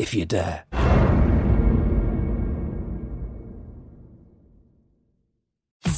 if you dare.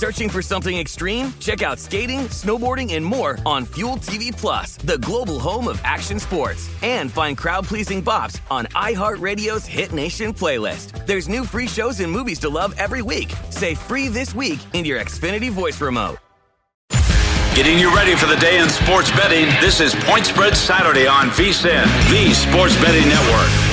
Searching for something extreme? Check out skating, snowboarding, and more on Fuel TV Plus, the global home of action sports. And find crowd-pleasing bops on iHeartRadio's Hit Nation playlist. There's new free shows and movies to love every week. Say free this week in your Xfinity voice remote. Getting you ready for the day in sports betting. This is Point Spread Saturday on VSIN, the Sports Betting Network.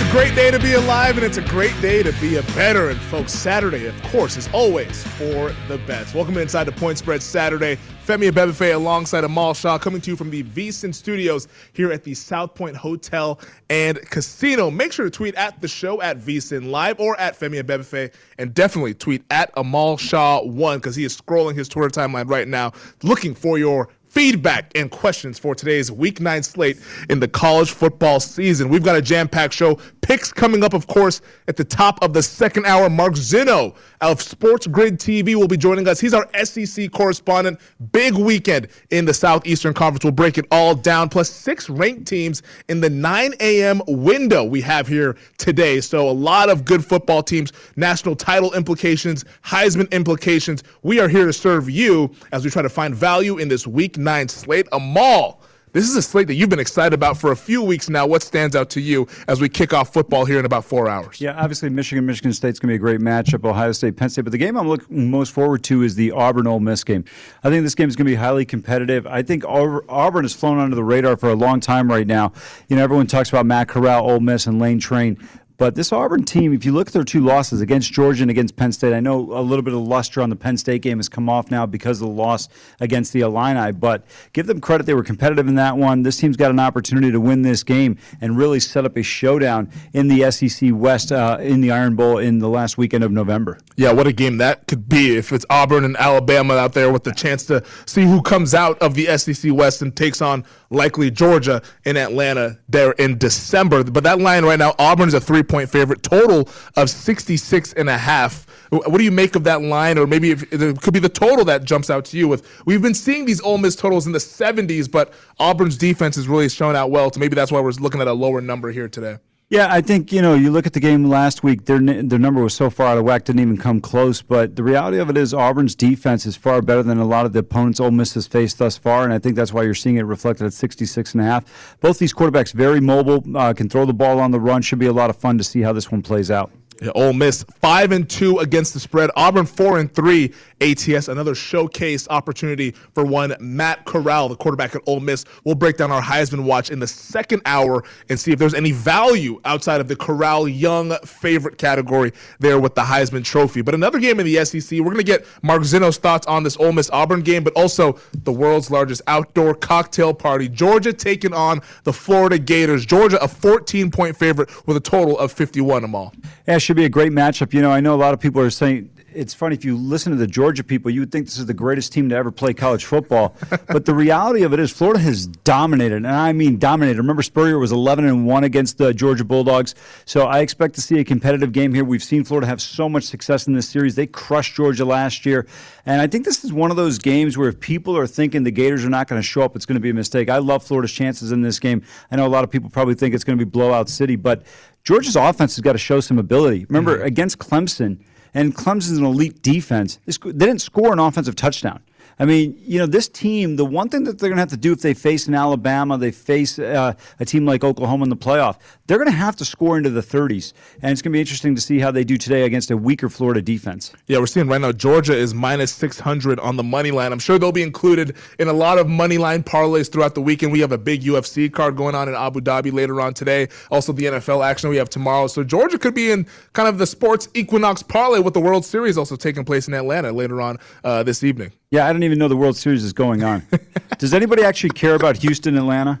It's a great day to be alive, and it's a great day to be a veteran. Folks, Saturday, of course, is always for the best. Welcome inside the Point Spread Saturday. Femi Abebefe alongside Amal Shaw coming to you from the VSIN studios here at the South Point Hotel and Casino. Make sure to tweet at the show at VSIN Live or at Femi Abebefe, and definitely tweet at Amal Shaw one because he is scrolling his Twitter timeline right now, looking for your feedback and questions for today's week nine slate in the college football season. We've got a jam packed show. Picks coming up, of course, at the top of the second hour. Mark Zeno of Sports Grid TV will be joining us. He's our SEC correspondent. Big weekend in the Southeastern Conference. We'll break it all down, plus six ranked teams in the 9 a.m. window we have here today. So, a lot of good football teams, national title implications, Heisman implications. We are here to serve you as we try to find value in this week nine slate. Amal, this is a slate that you've been excited about for a few weeks now. What stands out to you as we kick off football here in about four hours? Yeah, obviously Michigan, Michigan State's going to be a great matchup. Ohio State, Penn State, but the game I'm looking most forward to is the Auburn Ole Miss game. I think this game is going to be highly competitive. I think Auburn has flown under the radar for a long time right now. You know, everyone talks about Matt Corral, Ole Miss, and Lane Train. But this Auburn team, if you look at their two losses against Georgia and against Penn State, I know a little bit of luster on the Penn State game has come off now because of the loss against the Illini. But give them credit; they were competitive in that one. This team's got an opportunity to win this game and really set up a showdown in the SEC West uh, in the Iron Bowl in the last weekend of November. Yeah, what a game that could be if it's Auburn and Alabama out there with the chance to see who comes out of the SEC West and takes on likely Georgia in Atlanta there in December. But that line right now, Auburn's a three point favorite, total of 66 and a half. What do you make of that line, or maybe if, it could be the total that jumps out to you? With we've been seeing these Ole Miss totals in the 70s, but Auburn's defense has really shown out well. So maybe that's why we're looking at a lower number here today. Yeah, I think you know you look at the game last week. Their their number was so far out of whack, didn't even come close. But the reality of it is, Auburn's defense is far better than a lot of the opponents Ole Miss has faced thus far, and I think that's why you're seeing it reflected at 66 and a half. Both these quarterbacks very mobile, uh, can throw the ball on the run. Should be a lot of fun to see how this one plays out. Ole Miss five and two against the spread. Auburn four and three. ATS another showcase opportunity for one Matt Corral, the quarterback at Ole Miss. We'll break down our Heisman watch in the second hour and see if there's any value outside of the Corral Young favorite category there with the Heisman Trophy. But another game in the SEC. We're to get Mark Zeno's thoughts on this Ole Miss Auburn game, but also the world's largest outdoor cocktail party. Georgia taking on the Florida Gators. Georgia a 14 point favorite with a total of 51 Amal. Yeah, it should be a great matchup. You know, I know a lot of people are saying it's funny if you listen to the Georgia people, you would think this is the greatest team to ever play college football. but the reality of it is, Florida has dominated, and I mean dominated. Remember, Spurrier was 11 and one against the Georgia Bulldogs, so I expect to see a competitive game here. We've seen Florida have so much success in this series. They crushed Georgia last year, and I think this is one of those games where if people are thinking the Gators are not going to show up, it's going to be a mistake. I love Florida's chances in this game. I know a lot of people probably think it's going to be blowout city, but Georgia's offense has got to show some ability. Remember, mm-hmm. against Clemson and Clemson's an elite defense. They didn't score an offensive touchdown. I mean, you know, this team, the one thing that they're going to have to do if they face an Alabama, they face uh, a team like Oklahoma in the playoff, they're going to have to score into the 30s. And it's going to be interesting to see how they do today against a weaker Florida defense. Yeah, we're seeing right now Georgia is minus 600 on the money line. I'm sure they'll be included in a lot of money line parlays throughout the weekend. We have a big UFC card going on in Abu Dhabi later on today. Also, the NFL action we have tomorrow. So Georgia could be in kind of the sports equinox parlay with the World Series also taking place in Atlanta later on uh, this evening. Yeah, I don't even know the World Series is going on. Does anybody actually care about Houston, Atlanta?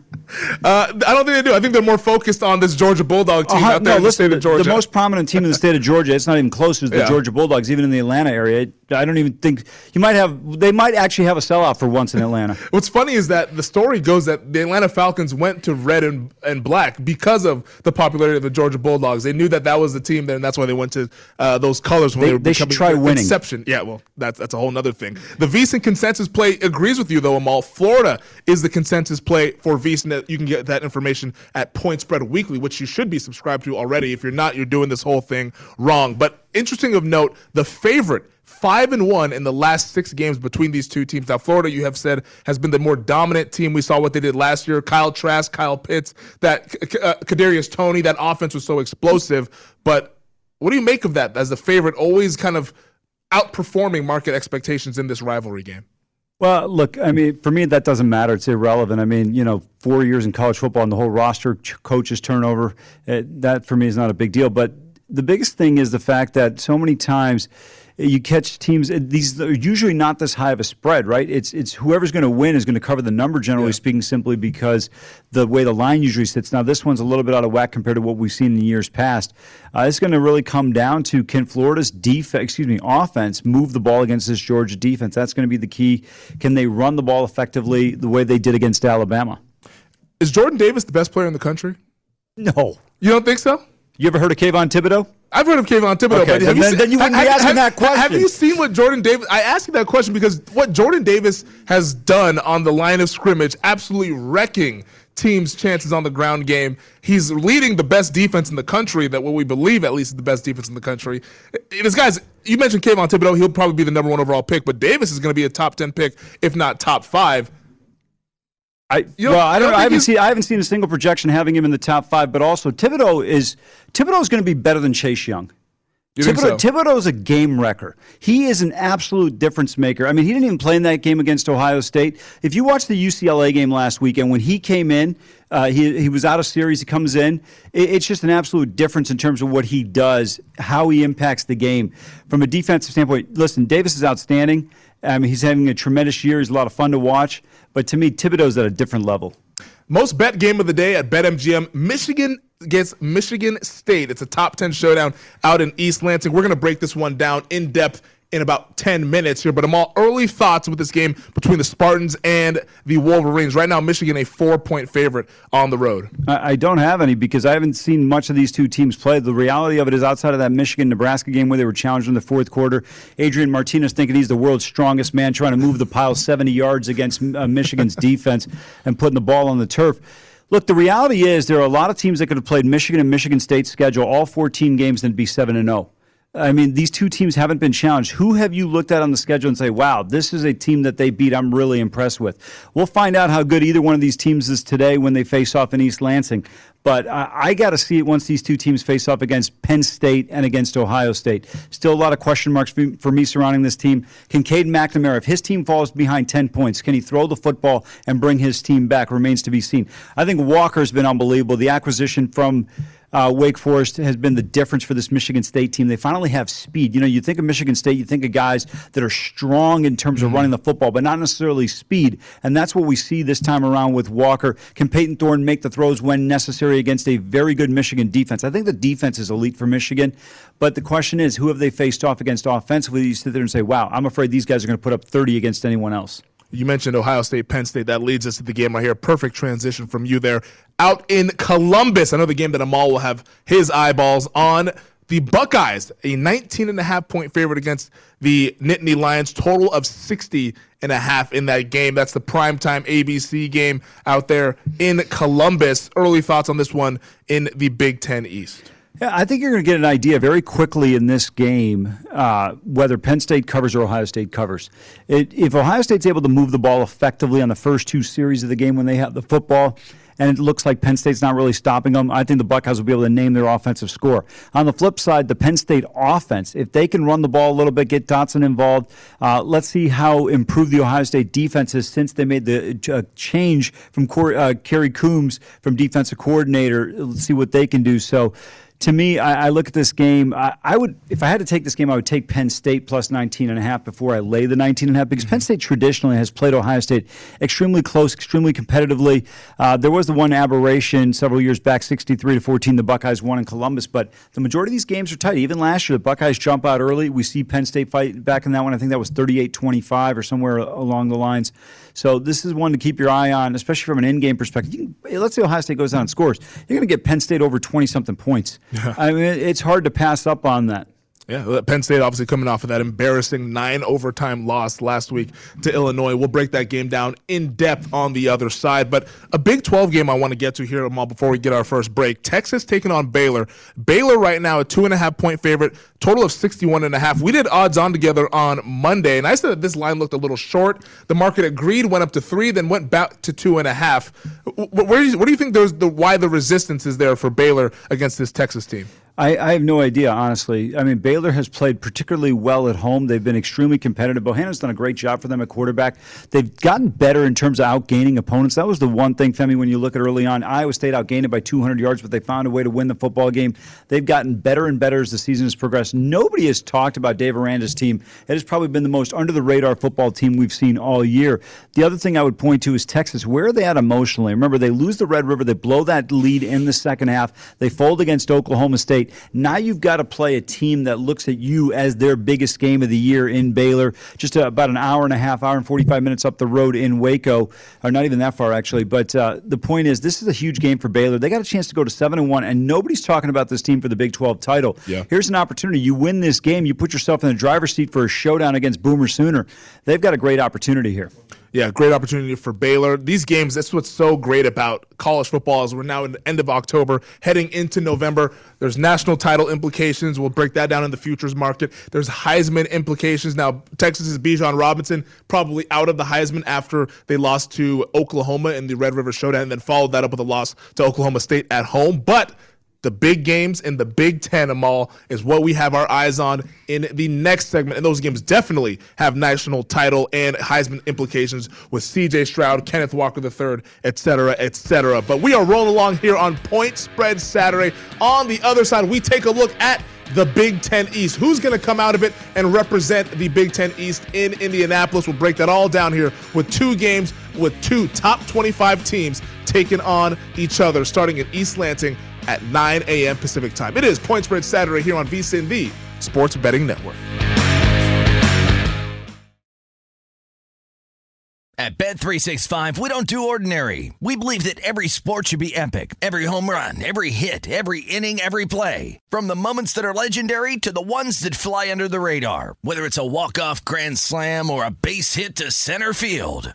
Uh, I don't think they do. I think they're more focused on this Georgia Bulldog team uh, out there no, in the state of Georgia. The most prominent team in the state of Georgia, it's not even close, is the yeah. Georgia Bulldogs, even in the Atlanta area. I don't even think you might have. They might actually have a sellout for once in Atlanta. What's funny is that the story goes that the Atlanta Falcons went to red and, and black because of the popularity of the Georgia Bulldogs. They knew that that was the team there, and that's why they went to uh, those colors when they, they were they should try winning. Inception. Yeah, well, that's that's a whole other thing. The VSiN consensus play agrees with you though, Amal. Florida is the consensus play for VSiN. You can get that information at Point Spread Weekly, which you should be subscribed to already. If you're not, you're doing this whole thing wrong. But interesting of note, the favorite five and one in the last six games between these two teams. Now, Florida, you have said, has been the more dominant team. We saw what they did last year. Kyle Trask, Kyle Pitts, that uh, Kadarius Toney, that offense was so explosive. But what do you make of that as the favorite, always kind of outperforming market expectations in this rivalry game? Well, look, I mean, for me, that doesn't matter. It's irrelevant. I mean, you know, four years in college football and the whole roster coaches turnover, it, uh, that for me is not a big deal. But the biggest thing is the fact that so many times you catch teams. These are usually not this high of a spread, right? It's it's whoever's going to win is going to cover the number. Generally yeah. speaking, simply because the way the line usually sits. Now this one's a little bit out of whack compared to what we've seen in years past. Uh, it's going to really come down to can Florida's defense, excuse me, offense move the ball against this Georgia defense. That's going to be the key. Can they run the ball effectively the way they did against Alabama? Is Jordan Davis the best player in the country? No. You don't think so? You ever heard of Kayvon Thibodeaux? I've heard of Kayvon Thibodeaux, okay, but then, seen, then you wouldn't have, be asking have, that question. Have you seen what Jordan Davis? I asked you that question because what Jordan Davis has done on the line of scrimmage, absolutely wrecking teams' chances on the ground game. He's leading the best defense in the country. That what we believe, at least, is the best defense in the country. This guy's. You mentioned Kayvon Thibodeaux. He'll probably be the number one overall pick, but Davis is going to be a top ten pick, if not top five. I well, I don't. I haven't seen. I haven't seen a single projection having him in the top five. But also, Thibodeaux is Thibodeaux is going to be better than Chase Young. You Thibodeaux, so? Thibodeaux's a game wrecker. He is an absolute difference maker. I mean, he didn't even play in that game against Ohio State. If you watch the UCLA game last weekend, when he came in, uh, he he was out of series. He comes in. It, it's just an absolute difference in terms of what he does, how he impacts the game from a defensive standpoint. Listen, Davis is outstanding. I mean, he's having a tremendous year. He's a lot of fun to watch. But to me, Thibodeaux's at a different level. Most bet game of the day at BetMGM. Michigan against Michigan State. It's a top 10 showdown out in East Lansing. We're going to break this one down in depth in about 10 minutes here. But Amal early thoughts with this game between the Spartans and the Wolverines. Right now, Michigan a four point favorite on the road. I don't have any because I haven't seen much of these two teams play. The reality of it is outside of that Michigan Nebraska game where they were challenged in the fourth quarter, Adrian Martinez thinking he's the world's strongest man trying to move the pile 70 yards against uh, Michigan's defense and putting the ball on the turf. Look, the reality is there are a lot of teams that could have played Michigan and Michigan State's schedule all 14 games and be 7 and 0. I mean, these two teams haven't been challenged. Who have you looked at on the schedule and say, wow, this is a team that they beat I'm really impressed with? We'll find out how good either one of these teams is today when they face off in East Lansing. But I, I got to see it once these two teams face off against Penn State and against Ohio State. Still a lot of question marks for, for me surrounding this team. Can Cade McNamara, if his team falls behind 10 points, can he throw the football and bring his team back? Remains to be seen. I think Walker's been unbelievable. The acquisition from uh, Wake Forest has been the difference for this Michigan State team. They finally have speed. You know, you think of Michigan State, you think of guys that are strong in terms of mm-hmm. running the football, but not necessarily speed. And that's what we see this time around with Walker. Can Payton Thorne make the throws when necessary against a very good Michigan defense? I think the defense is elite for Michigan, but the question is, who have they faced off against offensively? You sit there and say, wow, I'm afraid these guys are going to put up 30 against anyone else. You mentioned Ohio State, Penn State. That leads us to the game right here. Perfect transition from you there. Out in Columbus, another game that Amal will have his eyeballs on. The Buckeyes, a 19 and a half point favorite against the Nittany Lions, total of 60 and a half in that game. That's the primetime ABC game out there in Columbus. Early thoughts on this one in the Big Ten East. Yeah, I think you're going to get an idea very quickly in this game uh, whether Penn State covers or Ohio State covers. It, if Ohio State's able to move the ball effectively on the first two series of the game when they have the football, and it looks like Penn State's not really stopping them. I think the Buckeyes will be able to name their offensive score. On the flip side, the Penn State offense, if they can run the ball a little bit, get Dotson involved, uh, let's see how improved the Ohio State defense is since they made the uh, change from uh, Kerry Coombs from defensive coordinator. Let's see what they can do. So, to me, I, I, look at this game. I, I, would, if I had to take this game, I would take Penn State plus 19 and a half before I lay the 19 and a half because mm-hmm. Penn State traditionally has played Ohio State extremely close, extremely competitively. Uh, there was the one aberration several years back, 63 to 14, the Buckeyes won in Columbus, but the majority of these games are tight. Even last year, the Buckeyes jump out early. We see Penn State fight back in that one. I think that was 38 25 or somewhere along the lines. So this is one to keep your eye on, especially from an in-game perspective. Can, let's say Ohio State goes down and scores, you're going to get Penn State over 20 something points. Yeah. I mean, it's hard to pass up on that. Yeah, Penn State obviously coming off of that embarrassing nine overtime loss last week to Illinois. We'll break that game down in depth on the other side. But a Big 12 game I want to get to here, Amal, before we get our first break. Texas taking on Baylor. Baylor right now a two and a half point favorite, total of 61 and a half. We did odds on together on Monday, and I said that this line looked a little short. The market agreed, went up to three, then went back to two and a half. Where do you, what do you think there's the why the resistance is there for Baylor against this Texas team? I, I, have no idea, honestly. I mean, Baylor has played particularly well at home. They've been extremely competitive. Bohanon's done a great job for them at quarterback. They've gotten better in terms of outgaining opponents. That was the one thing, Femi, when you look at early on. Iowa State outgained it by 200 yards, but they found a way to win the football game. They've gotten better and better as the season has progressed. Nobody has talked about Dave Aranda's team. It has probably been the most under the radar football team we've seen all year. The other thing I would point to is Texas. Where are they at emotionally? Remember, they lose the Red River, they blow that lead in the second half, they fold against Oklahoma State. Now you've got to play a team that looks at you as their biggest game of the year in Baylor, just about an hour and a half, hour and 45 minutes up the road in Waco, or not even that far actually. But uh, the point is, this is a huge game for Baylor. They got a chance to go to seven and one, and nobody's talking about this team for the Big 12 title. Yeah. Here's an opportunity. You win this game, you put yourself in the driver's seat for a showdown against Boomer Sooner. They've got a great opportunity here. Yeah, great opportunity for Baylor. These games, that's what's so great about college football is we're now in the end of October, heading into November. There's national title implications. We'll break that down in the futures market. There's Heisman implications. Now, Texas's Bijan Robinson probably out of the Heisman after they lost to Oklahoma in the Red River Showdown and then followed that up with a loss to Oklahoma State at home. But the big games in the Big Ten Amal is what we have our eyes on in the next segment. And those games definitely have national title and Heisman implications with CJ Stroud, Kenneth Walker III, et cetera, et cetera. But we are rolling along here on Point Spread Saturday. On the other side, we take a look at the Big Ten East. Who's going to come out of it and represent the Big Ten East in Indianapolis? We'll break that all down here with two games with two top 25 teams taking on each other, starting in East Lansing at 9 a.m. Pacific time. It is Point Spread Saturday here on VSIN, the Sports Betting Network. At Bet365, we don't do ordinary. We believe that every sport should be epic. Every home run, every hit, every inning, every play. From the moments that are legendary to the ones that fly under the radar. Whether it's a walk-off grand slam or a base hit to center field.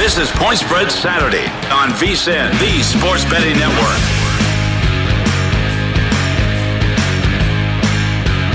This is Point Spread Saturday on VSIN, the Sports Betting Network.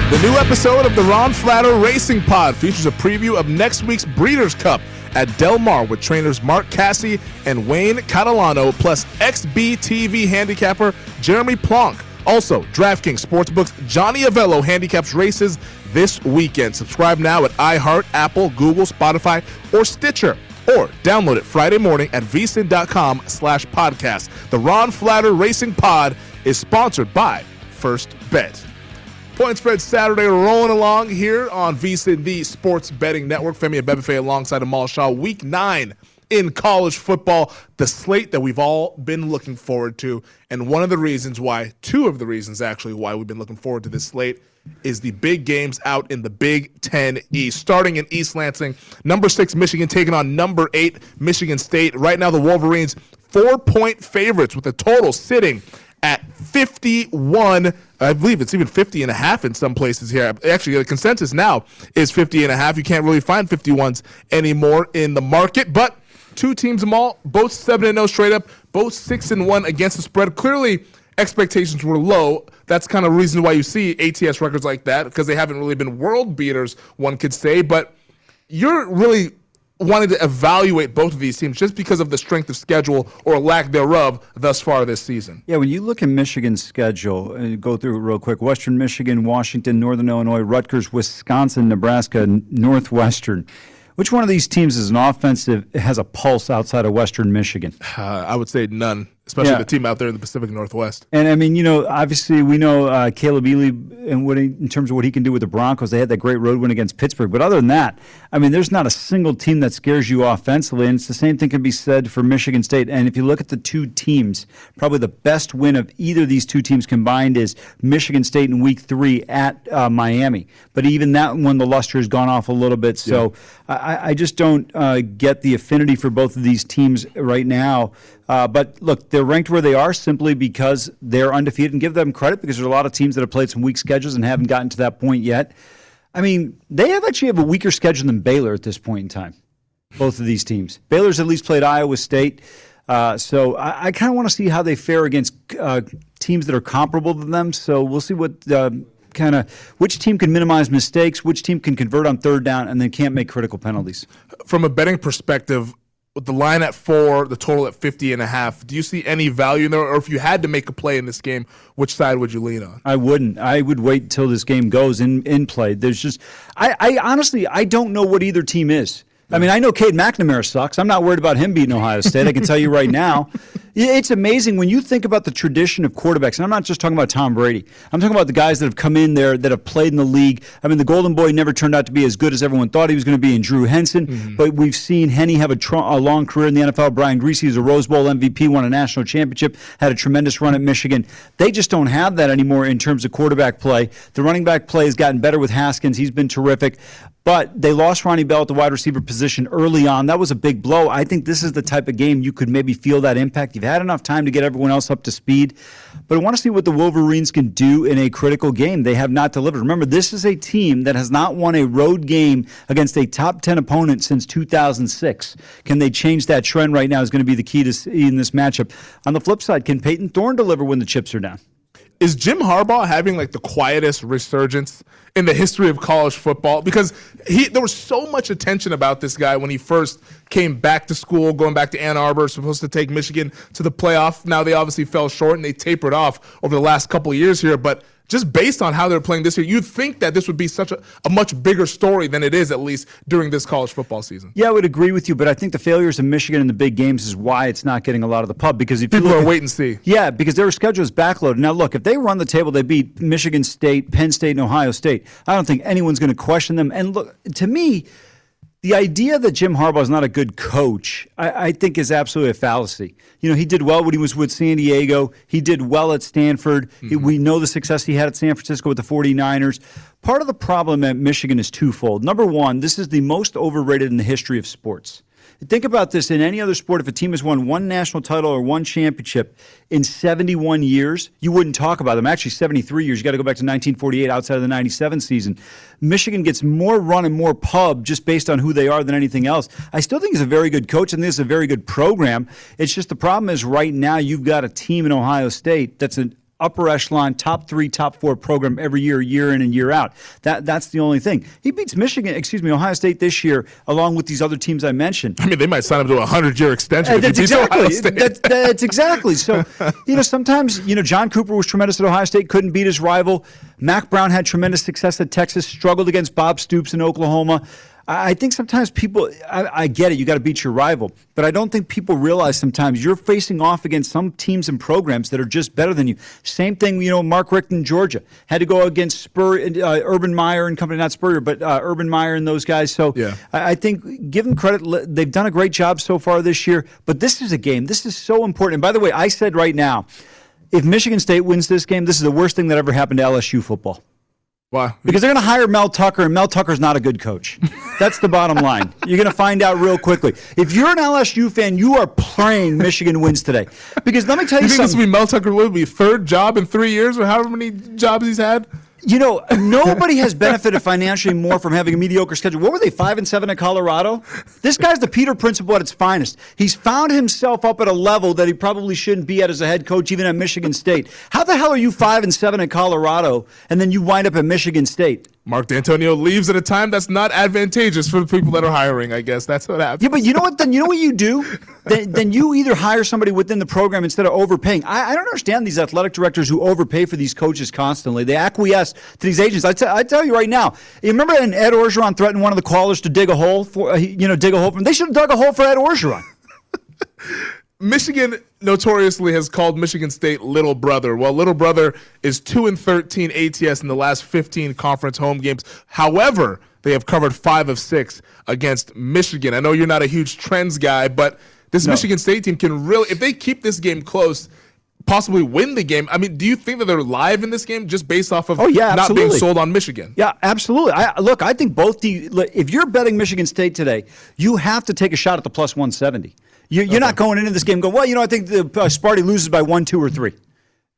The new episode of the Ron Flatter Racing Pod features a preview of next week's Breeders' Cup at Del Mar with trainers Mark Casse and Wayne Catalano, plus XBTV handicapper Jeremy Plonk. Also, DraftKings Sportsbook's Johnny Avello handicaps races this weekend. Subscribe now at iHeart, Apple, Google, Spotify, or Stitcher or download it Friday morning at vsin.com slash podcast. The Ron Flatter Racing Pod is sponsored by First Bet. Point spread Saturday rolling along here on VSIN, the Sports Betting Network. Femi Abebefe alongside Amal Shaw. Week nine in college football, the slate that we've all been looking forward to. And one of the reasons why, two of the reasons actually, why we've been looking forward to this slate is the big games out in the Big Ten East. Starting in East Lansing, number six Michigan taking on number eight Michigan State. Right now, the Wolverines four point favorites with a total sitting at 51 i believe it's even 50 and a half in some places here actually the consensus now is 50 and a half you can't really find 51s anymore in the market but two teams Amal both 7 and 0 straight up both 6 and 1 against the spread clearly expectations were low that's kind of the reason why you see ats records like that because they haven't really been world beaters one could say but you're really wanted to evaluate both of these teams just because of the strength of schedule or lack thereof thus far this season. Yeah, when you look at Michigan's schedule, and go through it real quick Western Michigan, Washington, Northern Illinois, Rutgers, Wisconsin, Nebraska, Northwestern. Which one of these teams is an offensive has a pulse outside of Western Michigan? Uh, I would say none, especially yeah. the team out there in the Pacific Northwest. And I mean, you know, obviously we know uh, Kaleb Eleby and what he, in terms of what he can do with the Broncos. They had that great road win against Pittsburgh, but other than that, I mean, there's not a single team that scares you offensively. And it's the same thing can be said for Michigan State. And if you look at the two teams, probably the best win of either of these two teams combined is Michigan State in Week Three at uh, Miami. But even that one, the luster has gone off a little bit. So yeah. I, I, just don't uh, get the affinity for both of these teams right now. Uh, but look, they're ranked where they are simply because they're undefeated, and give them credit because there's a lot of teams that have played some weak schedules and haven't gotten to that point yet. I mean, they have actually have a weaker schedule than Baylor at this point in time. Both of these teams. Baylor's at least played Iowa State. Uh, so I, I kind of want to see how they fare against uh, teams that are comparable to them. So we'll see what uh, kind of which team can minimize mistakes, which team can convert on third down, and then can't make critical penalties. From a betting perspective, with the line at four, the total at 50 and a half, do you see any value in there? Or if you had to make a play in this game, which side would you lean on? I wouldn't. I would wait until this game goes in, in play. There's just, I, I honestly, I don't know what either team is. I mean, I know Cade McNamara sucks. I'm not worried about him beating Ohio State. I can tell you right now. It's amazing when you think about the tradition of quarterbacks, and I'm not just talking about Tom Brady. I'm talking about the guys that have come in there that have played in the league. I mean, the Golden Boy never turned out to be as good as everyone thought he was going to be in Drew Henson, mm-hmm. but we've seen Henne have a, tr- a, long career in the NFL. Brian Griese is a Rose Bowl MVP, won a national championship, had a tremendous run at Michigan. They just don't have that anymore in terms of quarterback play. The running back play has gotten better with Haskins. He's been terrific. But they lost Ronnie Bell at the wide receiver position early on. That was a big blow. I think this is the type of game you could maybe feel that impact. You've had enough time to get everyone else up to speed. But I want to see what the Wolverines can do in a critical game. They have not delivered. Remember, this is a team that has not won a road game against a top 10 opponent since 2006. Can they change that trend right now is going to be the key to in this matchup. On the flip side, can Payton Thorne deliver when the chips are down? Is Jim Harbaugh having like the quietest resurgence in the history of college football? Because he there was so much attention about this guy when he first came back to school, going back to Ann Arbor, supposed to take Michigan to the playoff. Now they obviously fell short and they tapered off over the last couple years here, but just based on how they're playing this year, you'd think that this would be such a, a, much bigger story than it is, at least during this college football season. Yeah, I would agree with you, but I think the failures of Michigan in the big games is why it's not getting a lot of the pub because if people are wait and see. Yeah, because their schedule is backloaded. Now, look, if they run the table, they beat Michigan State, Penn State, and Ohio State. I don't think anyone's going to question them. And look, to me the idea that Jim Harbaugh is not a good coach, I, I, think, is absolutely a fallacy. You know, he did well when he was with San Diego. He did well at Stanford. Mm-hmm. He, we know the success he had at San Francisco with the 49ers. Part of the problem at Michigan is twofold. Number one, this is the most overrated in the history of sports. Think about this in any other sport. If a team has won one national title or one championship in 71 years, you wouldn't talk about them. Actually, 73 years. You got to go back to 1948 outside of the 97 season. Michigan gets more run and more pub just based on who they are than anything else. I still think he's a very good coach and this is a very good program. It's just the problem is right now you've got a team in Ohio State that's an upper echelon, top three, top four program every year, year in and year out. That that's the only thing. He beats Michigan, excuse me, Ohio State this year, along with these other teams I mentioned. I mean, they might sign him to a hundred year extension. Uh, that's exactly. That, that's exactly. So, you know, sometimes you know John Cooper was tremendous at Ohio State, couldn't beat his rival. Mack Brown had tremendous success at Texas, struggled against Bob Stoops in Oklahoma. I think sometimes people, I, I get it, you got to beat your rival, but I don't think people realize sometimes you're facing off against some teams and programs that are just better than you. Same thing, you know, Mark Richt in Georgia had to go against Spur, uh, Urban Meyer and company, not Spurrier, but uh, Urban Meyer and those guys. So yeah. I, I think give them credit. They've done a great job so far this year, but this is a game. This is so important. And by the way, I said right now, if Michigan State wins this game, this is the worst thing that ever happened to LSU football. Why? Because they're going to hire Mel Tucker, and Mel Tucker's not a good coach. That's the bottom line. You're going to find out real quickly. If you're an LSU fan, you are praying Michigan wins today. Because let me tell you, you think something. This will be Mel Tucker will be third job in three years, or however many jobs he's had. You know, nobody has benefited financially more from having a mediocre schedule. What were they, five and seven at Colorado? This guy's the Peter Principle at its finest. He's found himself up at a level that he probably shouldn't be at as a head coach, even at Michigan State. How the hell are you five and seven at Colorado, and then you wind up at Michigan State? Mark Dantonio leaves at a time that's not advantageous for the people that are hiring. I guess that's what happens. Yeah, but you know what? Then you know what you do. then, then you either hire somebody within the program instead of overpaying. I, I, don't understand these athletic directors who overpay for these coaches constantly. They acquiesce to these agents. I, t- I tell you right now. You remember when Ed Orgeron threatened one of the callers to dig a hole for uh, you know dig a hole for him? They should have dug a hole for Ed Orgeron. Michigan notoriously has called Michigan State little brother. Well, little brother is 2 and 13 ATS in the last 15 conference home games. However, they have covered 5 of 6 against Michigan. I know you're not a huge trends guy, but this no. Michigan State team can really if they keep this game close, possibly win the game. I mean, do you think that they're live in this game just based off of oh, yeah, not being sold on Michigan? Yeah, absolutely. I, look, I think both the if you're betting Michigan State today, you have to take a shot at the plus 170. You're, you're okay. not going into this game going, well, you know, I think the uh, Sparty loses by one, two, or three.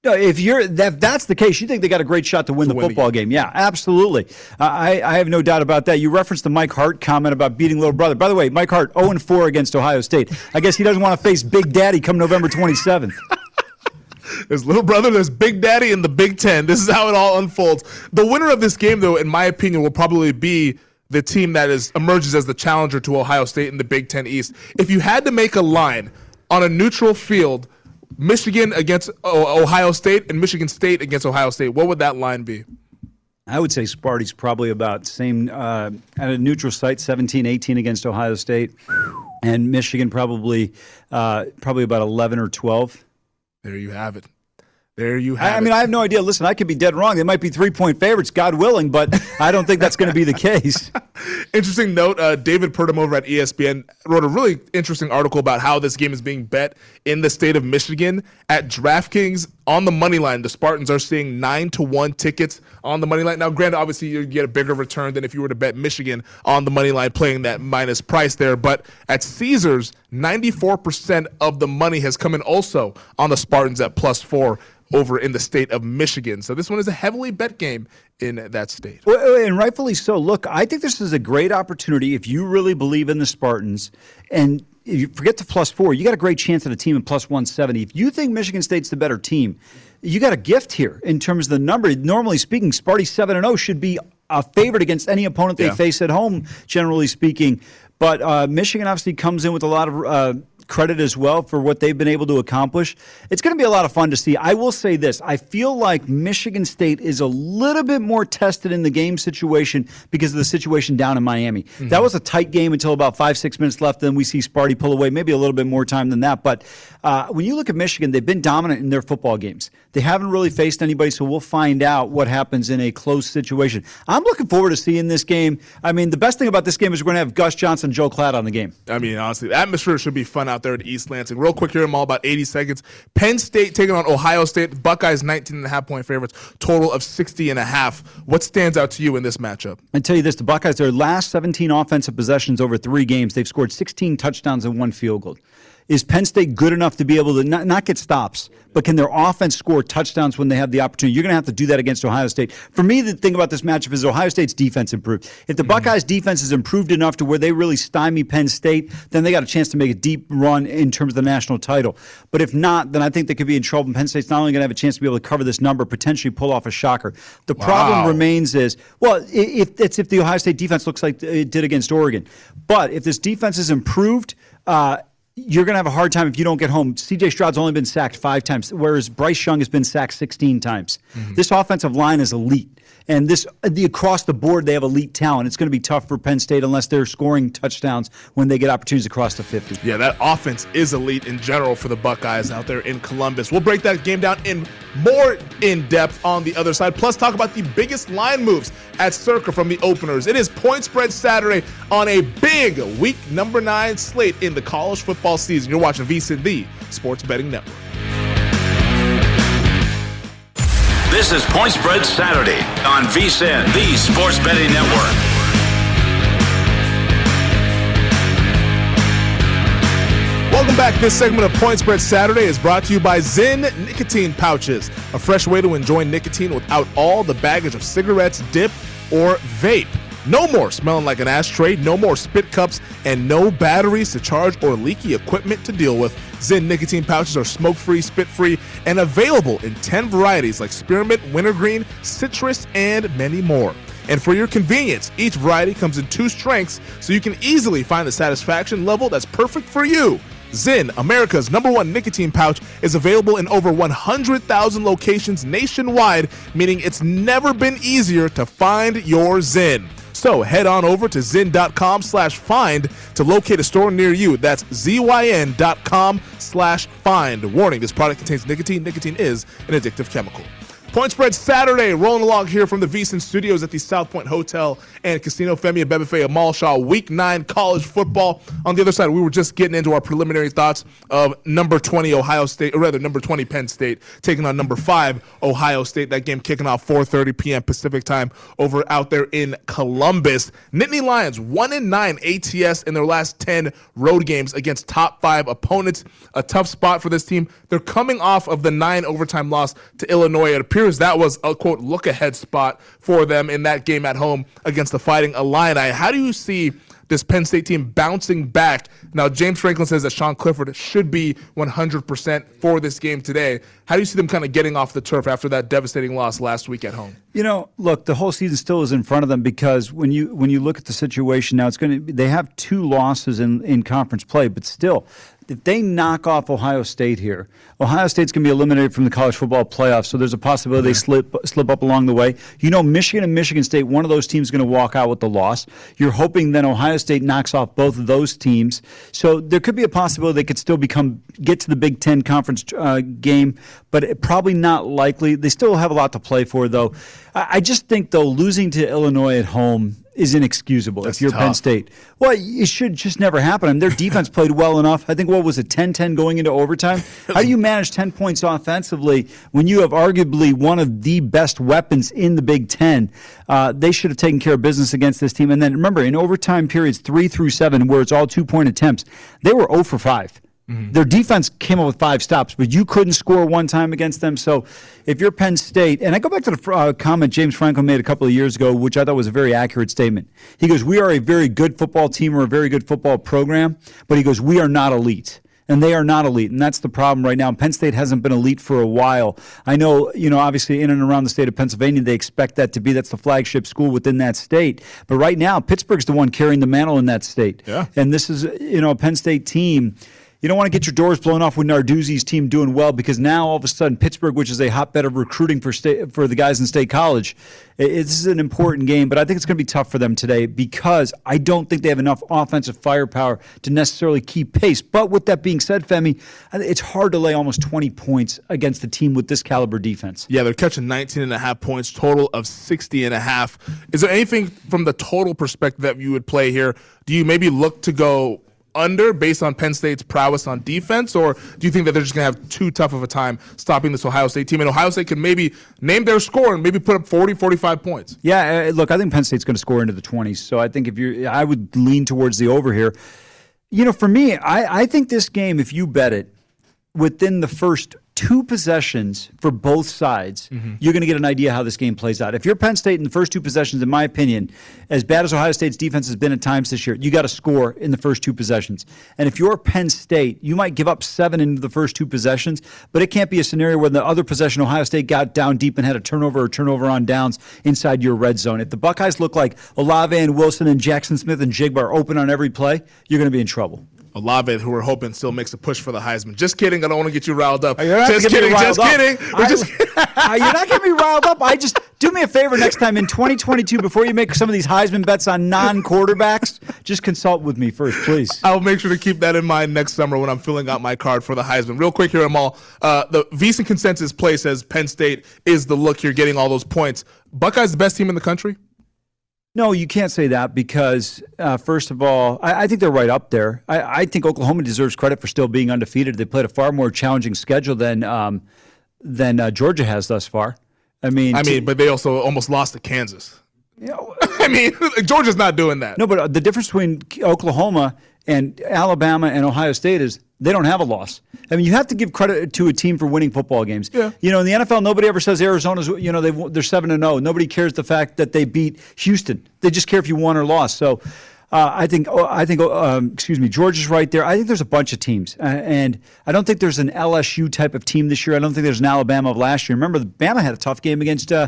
No, if you're that, that's the case. You think they got a great shot to win to the win football game. game. Yeah, absolutely. Uh, I, I have no doubt about that. You referenced the Mike Hart comment about beating little brother. By the way, Mike Hart 0 4 against Ohio State. I guess he doesn't want to face Big Daddy come November 27th. There's little brother, there's Big Daddy in the Big Ten. This is how it all unfolds. The winner of this game, though, in my opinion, will probably be the team that is emerges as the challenger to Ohio State in the Big Ten East. If you had to make a line on a neutral field, Michigan against Ohio State and Michigan State against Ohio State, what would that line be? I would say Sparty's probably about same uh, at a neutral site, 17 18 against Ohio State. and Michigan probably uh, probably about 11 or 12. There you have it. There you have I, I mean. I have no idea. Listen, I could be dead wrong. They might be three point favorites, God willing, but I don't think that's going to be the case. interesting note uh, David Purdum over at ESPN wrote a really interesting article about how this game is being bet in the state of Michigan. At DraftKings, on the money line, the Spartans are seeing 9 to 1 tickets on the money line. Now, granted, obviously, you get a bigger return than if you were to bet Michigan on the money line, playing that minus price there. But at Caesars, 94% of the money has come in also on the Spartans at plus four over in the state of Michigan. So this one is a heavily bet game in that state. Well, and rightfully so. Look, I think this is a great opportunity if you really believe in the Spartans and if you forget the plus four, you got a great chance at a team in plus 170. If you think Michigan State's the better team, you got a gift here in terms of the number. Normally speaking, Sparty 7 and 0 should be a favorite against any opponent they Yeah. face at home, generally speaking. But uh, Michigan obviously comes in with a lot of. Credit as well for what they've been able to accomplish. It's going to be a lot of fun to see. I will say this I feel like Michigan State is a little bit more tested in the game situation because of the situation down in Miami. That was a tight game until about five, six minutes left. Then we see Sparty pull away, maybe a little bit more time than that. But uh, when you look at Michigan, they've been dominant in their football games. They haven't really faced anybody, so we'll find out what happens in a close situation. I'm looking forward to seeing this game. I mean, the best thing about this game is we're going to have Gus Johnson, Joel Klatt on the game. I mean, honestly, the atmosphere should be fun out there at East Lansing. Real quick here, Amal about 80 seconds. Penn State taking on Ohio State. Buckeyes 19 and a half point favorites. Total of 60 and a half. What stands out to you in this matchup? I tell you this: the Buckeyes, their last 17 offensive possessions over three games, they've scored 16 touchdowns and one field goal. Is Penn State good enough to be able to not, not get stops, but can their offense score touchdowns when they have the opportunity? You're going to have to do that against Ohio State. For me, the thing about this matchup is Ohio State's defense improved. If the Buckeyes' defense is improved enough to where they really stymie Penn State, then they got a chance to make a deep run in terms of the national title. But if not, then I think they could be in trouble. And Penn State's not only going to have a chance to be able to cover this number, potentially pull off a shocker. The problem remains is well, if it's if the Ohio State defense looks like it did against Oregon, but if this defense is improved. Uh, you're going to have a hard time if you don't get home. CJ Stroud's only been sacked five times, whereas Bryce Young has been sacked 16 times. Mm-hmm. This offensive line is elite. And this the across the board, they have elite talent. It's going to be tough for Penn State unless they're scoring touchdowns when they get opportunities across the 50. Yeah, that offense is elite in general for the Buckeyes out there in Columbus. We'll break that game down in more in depth on the other side. Plus, talk about the biggest line moves at Circa from the openers. It is Point Spread Saturday on a big week number nine slate in the college football season. You're watching VSIN, the Sports Betting Network. This is Point Spread Saturday on VSIN, the Sports Betting Network. Welcome back. This segment of Point Spread Saturday is brought to you by Zyn Nicotine Pouches, a fresh way to enjoy nicotine without all the baggage of cigarettes, dip, or vape. No more smelling like an ashtray, no more spit cups, and no batteries to charge or leaky equipment to deal with. Zyn nicotine pouches are smoke free, spit free, and available in 10 varieties like spearmint, wintergreen, citrus, and many more. And for your convenience, each variety comes in two strengths so you can easily find the satisfaction level that's perfect for you. Zyn, America's number one nicotine pouch, is available in over 100,000 locations nationwide, meaning it's never been easier to find your Zyn. So head on over to zyn.com slash find to locate a store near you. That's zyn.com slash find. Warning, this product contains nicotine. Nicotine is an addictive chemical. Point spread Saturday, rolling along here from the VSiN studios at the South Point Hotel and Casino Femi Abebefe of Mall Shaw. Week nine college football. On the other side, we were just getting into our preliminary thoughts of number 20 Ohio State, or rather number 20 Penn State, taking on number five Ohio State. That game kicking off 4:30 p.m. Pacific time over out there in Columbus. Nittany Lions one and nine ATS in their last 10 road games against top five opponents. A tough spot for this team. They're coming off of the nine overtime loss to Illinois. It appears that was a quote look ahead spot for them in that game at home against the Fighting Illini. How do you see this Penn State team bouncing back? Now, James Franklin says that Sean Clifford should be 100% for this game today. How do you see them kind of getting off the turf after that devastating loss last week at home? You know, look, the whole season still is in front of them because when you when you look at the situation now, it's going to they have two losses in in conference play, but still, if they knock off Ohio State here, Ohio State's going to be eliminated from the college football playoffs. So there's a possibility they slip slip up along the way. You know, Michigan and Michigan State, one of those teams is going to walk out with the loss. You're hoping then Ohio State knocks off both of those teams. So there could be a possibility they could still become get to the Big Ten conference uh, game, but it, probably not likely. They still have a lot to play for, though. I, I just think though losing to Illinois at home is inexcusable That's if you're tough. Penn State. Well, it should just never happen. I mean, their defense played well enough. I think what was it, 10-10 going into overtime? How do you manage 10 points offensively when you have arguably one of the best weapons in the Big Ten? Uh, they should have taken care of business against this team. And then remember, in overtime periods three through seven, where it's all two-point attempts, they were 0 for 5. Their defense came up with five stops, but you couldn't score one time against them. So, if you're Penn State, and I go back to the uh, comment James Franco made a couple of years ago, which I thought was a very accurate statement. He goes, "We are a very good football team or a very good football program," but he goes, "We are not elite." And they are not elite, and that's the problem right now. Penn State hasn't been elite for a while. I know, you know, obviously in and around the state of Pennsylvania, they expect that to be that's the flagship school within that state. But right now, Pittsburgh's the one carrying the mantle in that state. Yeah. And this is, you know, a Penn State team. You don't want to get your doors blown off with Narduzzi's team doing well because now all of a sudden Pittsburgh, which is a hotbed of recruiting for state for the guys in state college, it- is an important game. But I think it's going to be tough for them today because I don't think they have enough offensive firepower to necessarily keep pace. But with that being said, Femi, it's hard to lay almost 20 points against a team with this caliber defense. Yeah, they're catching 19 and a half points, total of 60 and a half. Is there anything from the total perspective that you would play here? Do you maybe look to go under based on Penn State's prowess on defense, or do you think that they're just going to have too tough of a time stopping this Ohio State team? And Ohio State can maybe name their score and maybe put up 40, 45 points. Yeah, uh, look, I think Penn State's going to score into the 20s. So I think if you, I would lean towards the over here. You know, for me, I, I think this game, if you bet it within the first two possessions for both sides, mm-hmm. you're going to get an idea how this game plays out. If you're Penn State in the first two possessions, in my opinion, as bad as Ohio State's defense has been at times this year, you got to score in the first two possessions. And if you're Penn State, you might give up seven into the first two possessions, but it can't be a scenario where the other possession Ohio State got down deep and had a turnover or turnover on downs inside your red zone. If the Buckeyes look like Olave and Wilson and Jaxon Smith-Njigba open on every play, you're going to be in trouble. Olave, who we're hoping still makes a push for the Heisman. Just kidding. I don't want to get you riled up. You're Just kidding. Just up. kidding. I- just you're not getting me riled up. I just do me a favor next time in 2022 before you make some of these Heisman bets on non-quarterbacks. Just consult with me first, please. I'll make sure to keep that in mind next summer when I'm filling out my card for the Heisman. Real quick here, Amal. Uh, the VSiN consensus play says Penn State is the look here, getting all those points. Buckeyes the best team in the country. No, you can't say that because, uh, first of all, I, I think they're right up there. I, I think Oklahoma deserves credit for still being undefeated. They played a far more challenging schedule than um, than uh, Georgia has thus far. I mean, I mean, but they also almost lost to Kansas. I mean, Georgia's not doing that. No, but uh, the difference between Oklahoma and Alabama and Ohio State is they don't have a loss. I mean, you have to give credit to a team for winning football games. Yeah. You know, in the NFL, nobody ever says Arizona's. You know, they they're seven and zero. Nobody cares the fact that they beat Houston. They just care if you won or lost. So. Uh, I think oh, I think um, excuse me, Georgia's right there. I think there's a bunch of teams, uh, and I don't think there's an LSU type of team this year. I don't think there's an Alabama of last year. Remember, Bama had a tough game against uh,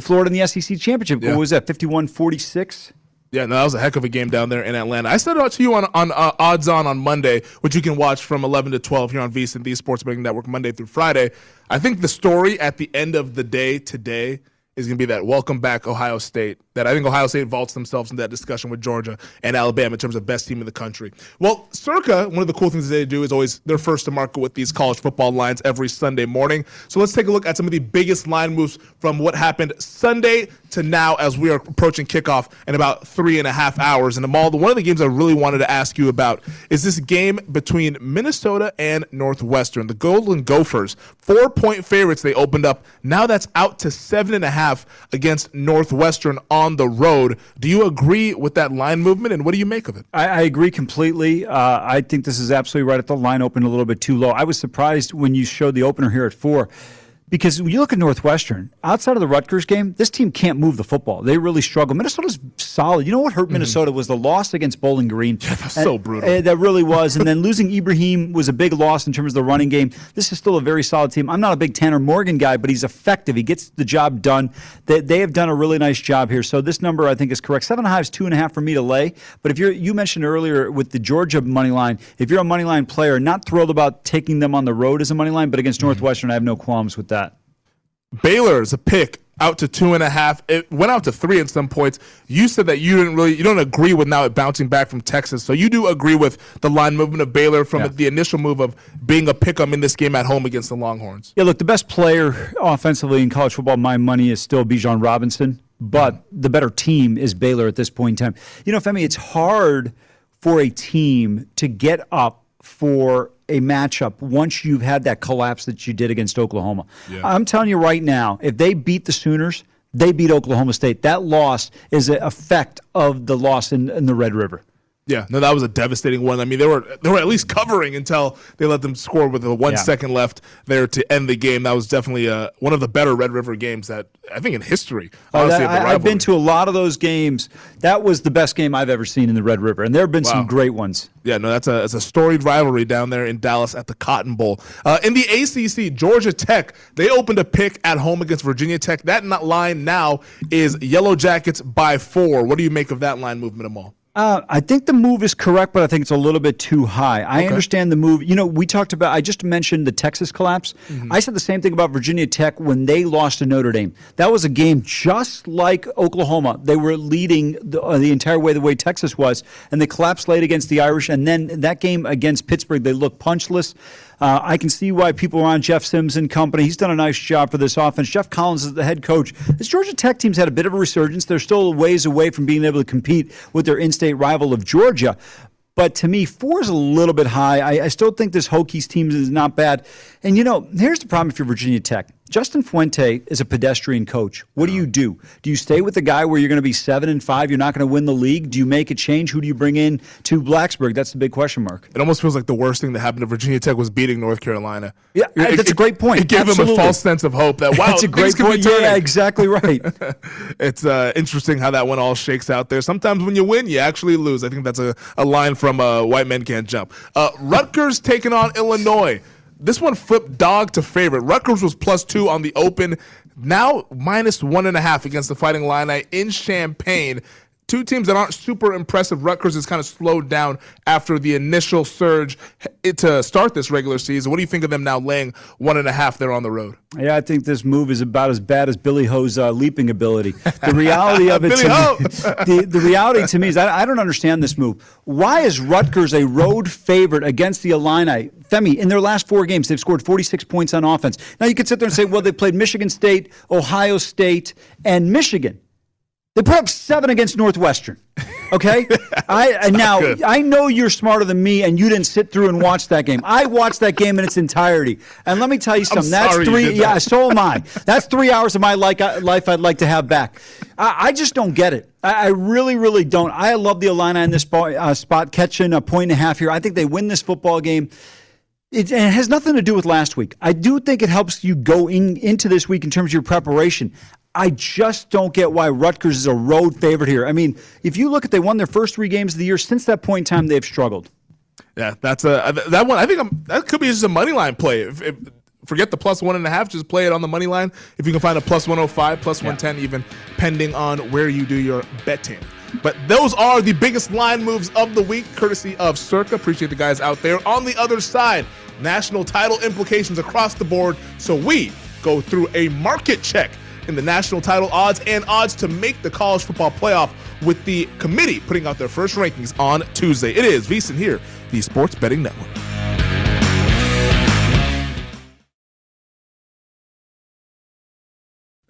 Florida in the SEC championship. Yeah. What was that? 51-46? Yeah, no, that was a heck of a game down there in Atlanta. I said it out to you on on uh, Odds On on Monday, which you can watch from 11 to 12 here on VSiN, the Sports Betting Network, Monday through Friday. I think the story at the end of the day today is going to be that welcome back Ohio State. That I think Ohio State vaults themselves in that discussion with Georgia and Alabama in terms of best team in the country. Well, Circa, one of the cool things they do is always they're first to market with these college football lines every Sunday morning. So let's take a look at some of the biggest line moves from what happened Sunday to now as we are approaching kickoff in about three and a half hours. And Amal, the one of the games I really wanted to ask you about is this game between Minnesota and Northwestern. The Golden Gophers, four point favorites they opened up. Now that's out to seven and a half against Northwestern on the road. Do you agree with that line movement and what do you make of it? I, I agree completely. Uh, I think this is absolutely right. At the line opened a little bit too low. I was surprised when you showed the opener here at four. Because when you look at Northwestern, outside of the Rutgers game, this team can't move the football. They really struggle. Minnesota's solid. You know what hurt mm-hmm. Minnesota was the loss against Bowling Green. Yeah, that's so brutal. Uh, that really was. and then losing Ibrahim was a big loss in terms of the running game. This is still a very solid team. I'm not a big Tanner Morgan guy, but he's effective. He gets the job done. They, they have done a really nice job here. So this number I think is correct. Seven and a half is two and a half for me to lay. But if you're you mentioned earlier with the Georgia money line, if you're a money line player, not thrilled about taking them on the road as a money line, but against mm-hmm. Northwestern, I have no qualms with that. Baylor is a pick out to two and a half. It went out to three at some points. You said that you didn't really, you don't agree with now it bouncing back from Texas. So you do agree with the line movement of Baylor from yeah. the initial move of being a pick 'em in this game at home against the Longhorns. Yeah, look, the best player offensively in college football, my money is still Bijan Robinson, but the better team is Baylor at this point in time. You know, Femi, it's hard for a team to get up for a matchup once you've had that collapse that you did against Oklahoma. Yeah. I'm telling you right now, if they beat the Sooners, they beat Oklahoma State. That loss is an effect of the loss in, in the Red River. Yeah, no, that was a devastating one. I mean, they were they were at least covering until they let them score with the one yeah. second left there to end the game. That was definitely uh, one of the better Red River games that I think in history. Honestly, oh, that, I, have been to a lot of those games. That was the best game I've ever seen in the Red River, and there have been wow. some great ones. Yeah, no, that's a that's a storied rivalry down there in Dallas at the Cotton Bowl. Uh, in the ACC, Georgia Tech they opened a pick at home against Virginia Tech. That line now is Yellow Jackets by four. What do you make of that line movement, Amal? Uh, I think the move is correct, but I think it's a little bit too high. I okay. understand the move. You know, we talked about, I just mentioned the Texas collapse. Mm-hmm. I said the same thing about Virginia Tech when they lost to Notre Dame. That was a game just like Oklahoma. They were leading the, uh, the entire way the way Texas was, and they collapsed late against the Irish. And then that game against Pittsburgh, they looked punchless. Uh, I can see why people are on Jeff Sims and company. He's done a nice job for this offense. Geoff Collins is the head coach. This Georgia Tech team's had a bit of a resurgence. They're still ways away from being able to compete with their in-state rival of Georgia. But to me, four is a little bit high. I, I still think this Hokies team is not bad. And you know, here's the problem if you're Virginia Tech. Justin Fuente is a pedestrian coach. What do you do? Do you stay with the guy where you're going to be seven and five? You're not going to win the league. Do you make a change? Who do you bring in to Blacksburg? That's the big question mark. It almost feels like the worst thing that happened to Virginia Tech was beating North Carolina. Yeah, it, that's it, a great point. It gave Absolutely. them a false sense of hope that wow, that's a great point. Yeah, exactly right. it's uh, interesting how that one all shakes out there. Sometimes when you win, you actually lose. I think that's a, a line from uh, White Men Can't Jump. Uh, Rutgers taking on Illinois. This one flipped dog to favorite. Rutgers was plus two on the open, now minus one and a half against the Fighting Illini in Champaign two teams that aren't super impressive. Rutgers has kind of slowed down after the initial surge to start this regular season. What do you think of them now laying one and a half there on the road? Yeah, I think this move is about as bad as Billy Ho's uh, leaping ability. The reality of it, to me, the, the reality to me is I, I don't understand this move. Why is Rutgers a road favorite against the Illini? Femi, in their last four games, they've scored 46 points on offense. Now you could sit there and say, well, they played Michigan State, Ohio State, and Michigan. They put up seven against Northwestern. Okay, I now good. I know you're smarter than me, and you didn't sit through and watch that game. I watched that game in its entirety, and let me tell you something. That's three. That. Yeah, so am I. That's three hours of my like, life I'd like to have back. I, I just don't get it. I, I, really, really don't. I love the Illini in this spot, uh, spot, catching a point and a half here. I think they win this football game. It, it, has nothing to do with last week. I do think it helps you go in, into this week in terms of your preparation. I just don't get why Rutgers is a road favorite here. I mean, if you look at they won their first three games of the year. Since that point in time, they've struggled. Yeah, that's a uh, that one. I think I'm, that could be just a money line play. If, if, forget the plus one and a half, just play it on the money line. If you can find a plus 105, plus 110, yeah. even pending on where you do your betting. But those are the biggest line moves of the week, courtesy of Circa. Appreciate the guys out there. On the other side, national title implications across the board. So we go through a market check in the national title odds and odds to make the college football playoff with the committee putting out their first rankings on Tuesday. It is VSiN here, the Sports Betting Network.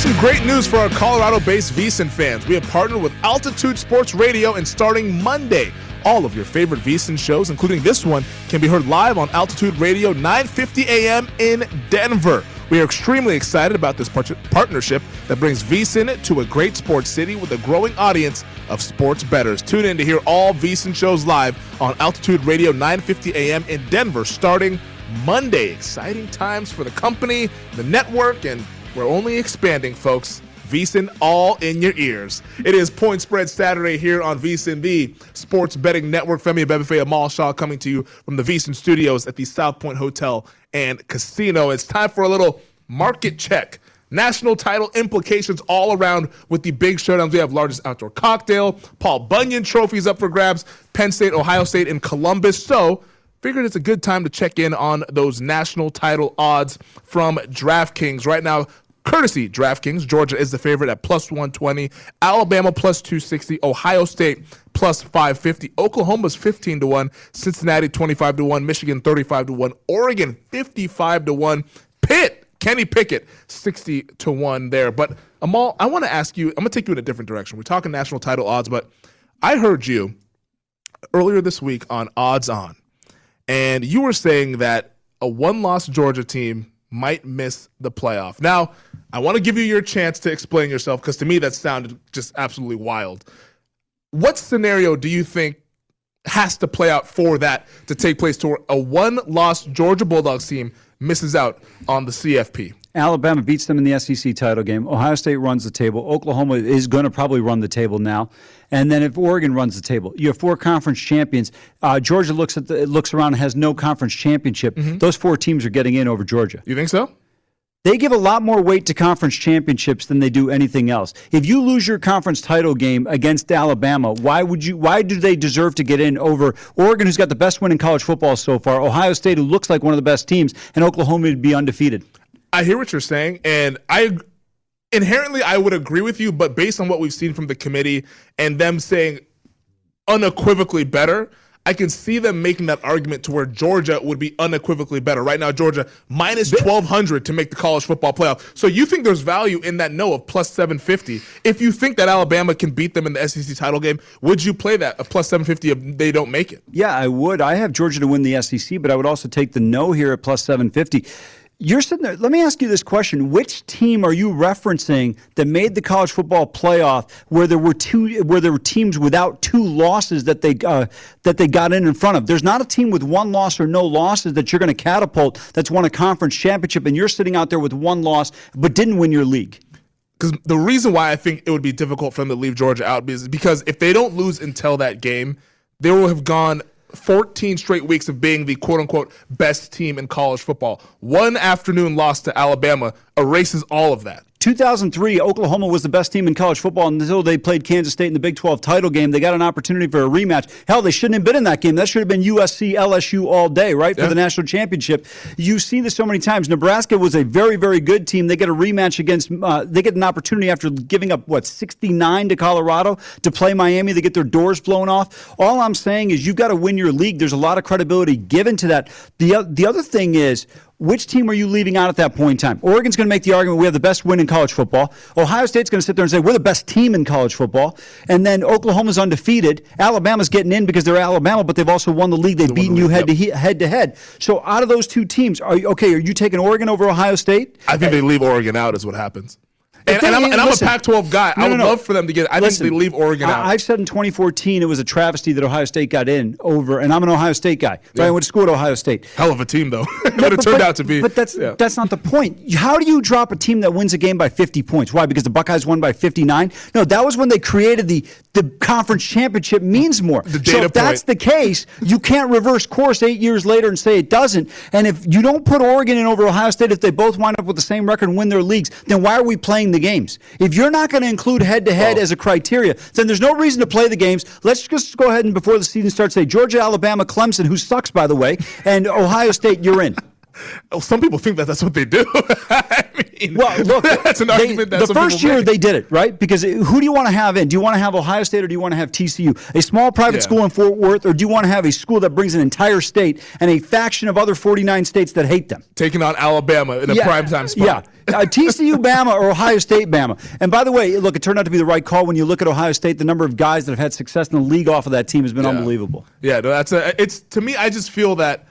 Some great news for our Colorado-based VSIN fans. We have partnered with Altitude Sports Radio, and starting Monday, all of your favorite VSIN shows, including this one, can be heard live on Altitude Radio 9:50 a.m. in Denver. We are extremely excited about this par- partnership that brings VSIN to a great sports city with a growing audience of sports bettors. Tune in to hear all VSIN shows live on Altitude Radio 9:50 a.m. in Denver starting Monday. Exciting times for the company, the network, and we're only expanding, folks. VSIN all in your ears. It is Point Spread Saturday here on VSIN, the sports betting network. Femi Abebefe Amal Shaw coming to you from the VSIN studios at the South Point Hotel and Casino. It's time for a little market check. National title implications all around with the big showdowns. We have largest outdoor cocktail, Paul Bunyan trophies up for grabs, Penn State, Ohio State, and Columbus. So figured it's a good time to check in on those national title odds from DraftKings. Right now, courtesy DraftKings, Georgia is the favorite at plus 120, Alabama plus 260, Ohio State plus 550, Oklahoma's 15 to 1, Cincinnati 25 to 1, Michigan 35 to 1, Oregon 55 to 1, Pitt Kenny Pickett, 60 to 1 there. But Amal, I want to ask you, I'm going to take you in a different direction. We're talking national title odds, but I heard you earlier this week on Odds On, and you were saying that a one loss Georgia team might miss the playoff. Now, I want to give you your chance to explain yourself because to me that sounded just absolutely wild. What scenario do you think has to play out for that to take place to a one loss Georgia Bulldogs team misses out on the CFP? Alabama beats them in the SEC title game. Ohio State runs the table. Oklahoma is going to probably run the table now. And then if Oregon runs the table, you have four conference champions. Uh, Georgia looks at the, looks around and has no conference championship. Mm-hmm. Those four teams are getting in over Georgia. You think so? They give a lot more weight to conference championships than they do anything else. If you lose your conference title game against Alabama, why would you? Why do they deserve to get in over Oregon, who's got the best win in college football so far, Ohio State, who looks like one of the best teams, and Oklahoma would be undefeated? I hear what you're saying, and I inherently I would agree with you, but based on what we've seen from the committee and them saying unequivocally better, I can see them making that argument to where Georgia would be unequivocally better. Right now, Georgia minus 1200 to make the college football playoff. So you think there's value in that no of plus 750. If you think that Alabama can beat them in the SEC title game, would you play that a plus 750 if they don't make it? Yeah, I would. I have Georgia to win the SEC, but I would also take the no here at plus 750 You're sitting there. Let me ask you this question: Which team are you referencing that made the college football playoff, where there were two, where there were teams without two losses that they uh, that they got in in front of? There's not a team with one loss or no losses that you're going to catapult that's won a conference championship, and you're sitting out there with one loss but didn't win your league. Because the reason why I think it would be difficult for them to leave Georgia out is because if they don't lose until that game, they will have gone 14 straight weeks of being the quote unquote best team in college football. One afternoon loss to Alabama erases all of that. 2003, Oklahoma was the best team in college football until they played Kansas State in the Big 12 title game. They got an opportunity for a rematch. Hell, they shouldn't have been in that game. That should have been USC LSU all day, right, for yeah. the national championship. You see this so many times. Nebraska was a very, very good team. They get a rematch against, uh, they get an opportunity after giving up, what, 69 to Colorado to play Miami. They get their doors blown off. All I'm saying is you've got to win your league. There's a lot of credibility given to that. The, the other thing is, which team are you leaving out at that point in time? Oregon's going to make the argument we have the best win in college football. Ohio State's going to sit there and say we're the best team in college football. And then Oklahoma's undefeated. Alabama's getting in because they're Alabama, but they've also won the league. They've beaten you head yep. to head to head. So out of those two teams, are you, okay? Are you taking Oregon over Ohio State? I think they leave Oregon out. Is what happens. And, and, I'm, and I'm a Pac-12 guy. No, I would no, no. love for them to get. I listen, think they leave Oregon out. I, have said in 2014 it was a travesty that Ohio State got in over, and I'm an Ohio State guy. Yeah. I went to school at Ohio State. Hell of a team, though. but it turned but, out to be. But that's yeah. that's not the point. How do you drop a team that wins a game by 50 points? Why? Because the Buckeyes won by 59? No, that was when they created the the conference championship means more. The data so if point. that's the case, you can't reverse course eight years later and say it doesn't. And if you don't put Oregon in over Ohio State, if they both wind up with the same record and win their leagues, then why are we playing the games? If you're not going to include head to head as a criteria, then there's no reason to play the games. Let's just go ahead and before the season starts, say Georgia, Alabama, Clemson, who sucks by the way, and Ohio State, you're in. Oh, some people think that that's what they do. I mean, well, look, that's an they, argument. That the first year make. they did it right because who do you want to have in? Do you want to have Ohio State or do you want to have TCU, a small private yeah. school in Fort Worth, or do you want to have a school that brings an entire state and a faction of other 49 states that hate them? Taking on Alabama in a yeah, primetime spot. Yeah, uh, TCU, Bama, or Ohio State, Bama. And by the way, look, it turned out to be the right call when you look at Ohio State. The number of guys that have had success in the league off of that team has been yeah. unbelievable. Yeah, no, that's a. It's to me, I just feel that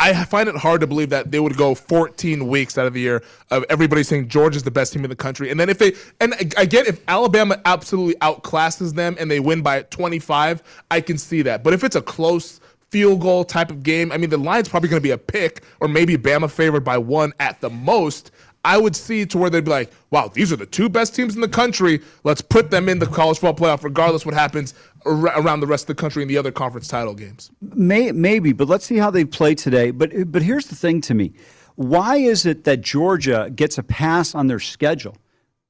I find it hard to believe that they would go 14 weeks out of the year of everybody saying Georgia's the best team in the country. And then if they, and I again, if Alabama absolutely outclasses them and they win by 25, I can see that. But if it's a close field goal type of game, I mean, the line's probably going to be a pick or maybe Bama favored by one at the most. I would see to where they'd be like, wow, these are the two best teams in the country. Let's put them in the college football playoff, regardless what happens around the rest of the country in the other conference title games. May, maybe, but let's see how they play today. But but here's the thing to me: why is it that Georgia gets a pass on their schedule?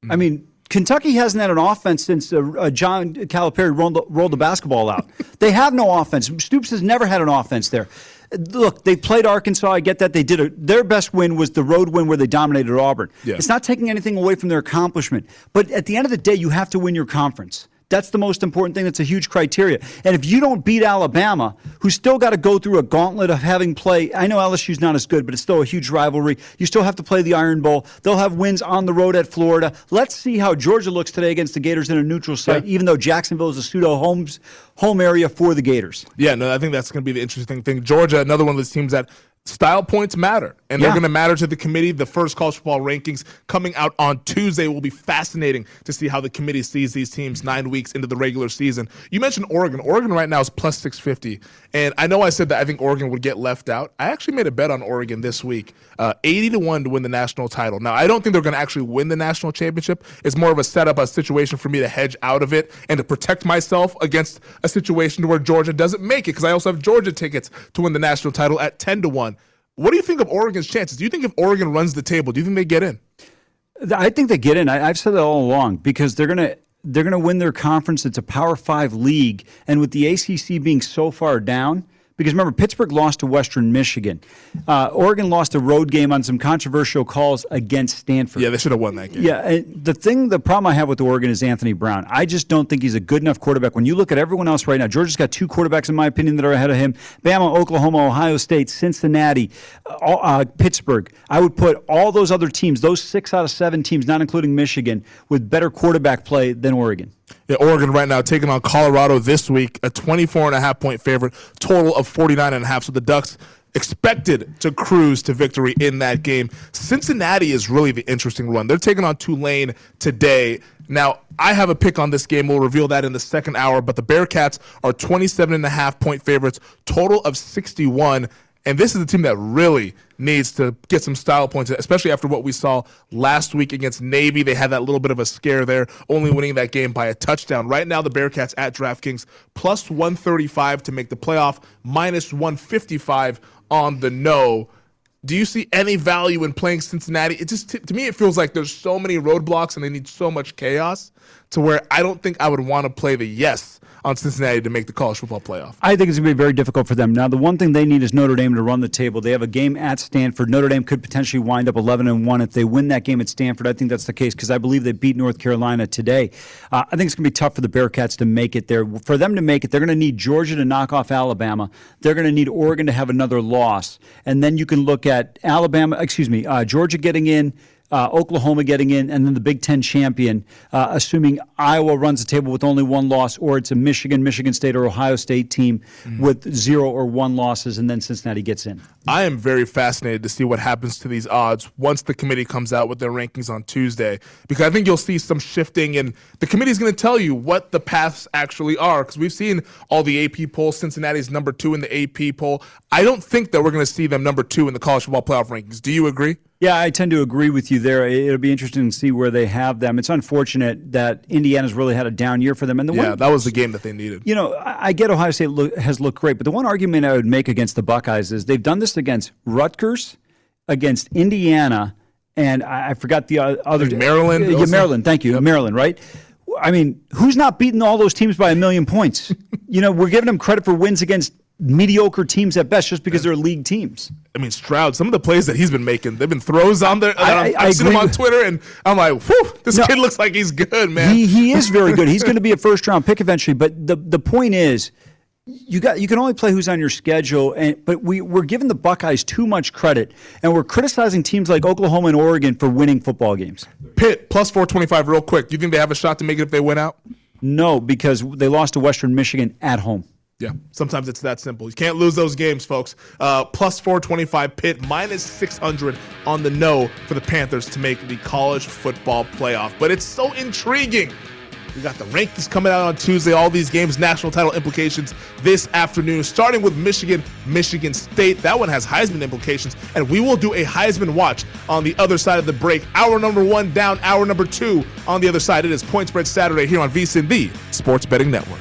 Mm-hmm. I mean. Kentucky hasn't had an offense since uh, uh, John Calipari rolled the, rolled the basketball out. they have no offense. Stoops has never had an offense there look, they played Arkansas. I get that they did a, their best win was the road win where they dominated Auburn. Yeah. It's not taking anything away from their accomplishment, but at the end of the day, you have to win your conference. That's the most important thing. That's a huge criteria. And if you don't beat Alabama, who's still got to go through a gauntlet of having play, I know LSU's not as good, but it's still a huge rivalry. You still have to play the Iron Bowl. They'll have wins on the road at Florida. Let's see how Georgia looks today against the Gators in a neutral site, yeah. even though Jacksonville is a pseudo homes home area for the Gators. Yeah, no, I think that's going to be the interesting thing. Georgia, another one of those teams that style points matter and they're going to matter to the committee. The first college football rankings coming out on tuesday will be fascinating to see how the committee sees these teams nine weeks into the regular season. You mentioned oregon. Oregon right now is plus 650 and i know i said that i think oregon would get left out. I actually made a bet on oregon this week uh, 80 to 1 to win the national title. Now i don't think they're going to actually win the national championship. It's more of a setup a situation for me to hedge out of it and to protect myself against a situation where georgia doesn't make it because i also have georgia tickets to win the national title at 10 to 1 what do you think of Oregon's chances? Do you think if Oregon runs the table, do you think they get in? I think they get in. I, have said that all along because they're going to they're going to win their conference. It's a Power Five league, and with the ACC being so far down, because remember, Pittsburgh lost to Western Michigan. Uh, Oregon lost a road game on some controversial calls against Stanford. Yeah, they should have won that game. Yeah, the thing, the problem I have with Oregon is Anthony Brown. I just don't think he's a good enough quarterback. When you look at everyone else right now, Georgia's got two quarterbacks, in my opinion, that are ahead of him Bama, Oklahoma, Ohio State, Cincinnati, uh, uh, Pittsburgh. I would put all those other teams, those six out of seven teams, not including Michigan, with better quarterback play than Oregon. Yeah, Oregon right now taking on Colorado this week, a 24 and a half point favorite, total of 49 and a half. So the Ducks expected to cruise to victory in that game. Cincinnati is really the interesting one. They're taking on Tulane today. Now, I have a pick on this game. We'll reveal that in the second hour, but the Bearcats are 27 and a half point favorites, total of 61. And this is a team that really needs to get some style points, especially after what we saw last week against Navy. They had that little bit of a scare there, only winning that game by a touchdown. Right now, the Bearcats at DraftKings plus 135 to make the playoff, minus 155 on the no. Do you see any value in playing Cincinnati? It just to me it feels like there's so many roadblocks and they need so much chaos to where I don't think I would want to play the yes on Cincinnati to make the college football playoff. I think it's going to be very difficult for them. Now, the one thing they need is Notre Dame to run the table. They have a game at Stanford. Notre Dame could potentially wind up 11 and 1 if they win that game at Stanford. I think that's the case because I believe they beat North Carolina today. Uh, I think it's going to be tough for the Bearcats to make it there. For them to make it, they're going to need Georgia to knock off Alabama. They're going to need Oregon to have another loss. And then you can look at Alabama, excuse me, uh, Georgia getting in uh, Oklahoma getting in, and then the Big Ten champion, uh, assuming Iowa runs the table with only one loss, or it's a Michigan, Michigan State, or Ohio State team mm. with zero or one losses, and then Cincinnati gets in. I am very fascinated to see what happens to these odds once the committee comes out with their rankings on Tuesday, because I think you'll see some shifting, and the committee is going to tell you what the paths actually are, because we've seen all the AP polls. Cincinnati's number two in the AP poll. I don't think that we're going to see them number two in the college football playoff rankings. Do you agree? Yeah, I tend to agree with you there. It'll be interesting to see where they have them. It's unfortunate that Indiana's really had a down year for them. And the yeah, one, that was the game that they needed. You know, I get Ohio State look, has looked great, but the one argument I would make against the Buckeyes is they've done this against Rutgers, against Indiana, and I, I forgot the other Maryland. Yeah, Maryland. Thank you, yep. Maryland. Right. I mean, who's not beating all those teams by a million points? you know, we're giving them credit for wins against mediocre teams at best just because they're league teams. I mean, Stroud, some of the plays that he's been making, they've been throws on there. I, have seen him on Twitter, and I'm like, whew, this no, kid looks like he's good, man. He, he is very good. He's going to be a first round pick eventually. But the, the point is, you got you can only play who's on your schedule and but we we're giving the Buckeyes too much credit and we're criticizing teams like Oklahoma and Oregon for winning football games. Pitt plus 425 real quick. Do you think they have a shot to make it if they win out? No, because they lost to Western Michigan at home. Yeah, sometimes it's that simple. You can't lose those games, folks. Uh, plus 425 Pitt, minus 600 on the no for the Panthers to make the college football playoff. But it's so intriguing. We got the rankings coming out on Tuesday, all these games, national title implications this afternoon, starting with Michigan, Michigan State. That one has Heisman implications, and we will do a Heisman watch on the other side of the break. Hour number one down, hour number two on the other side. It is Point Spread Saturday here on VSIN, the Sports Betting Network.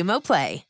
Xumo Play.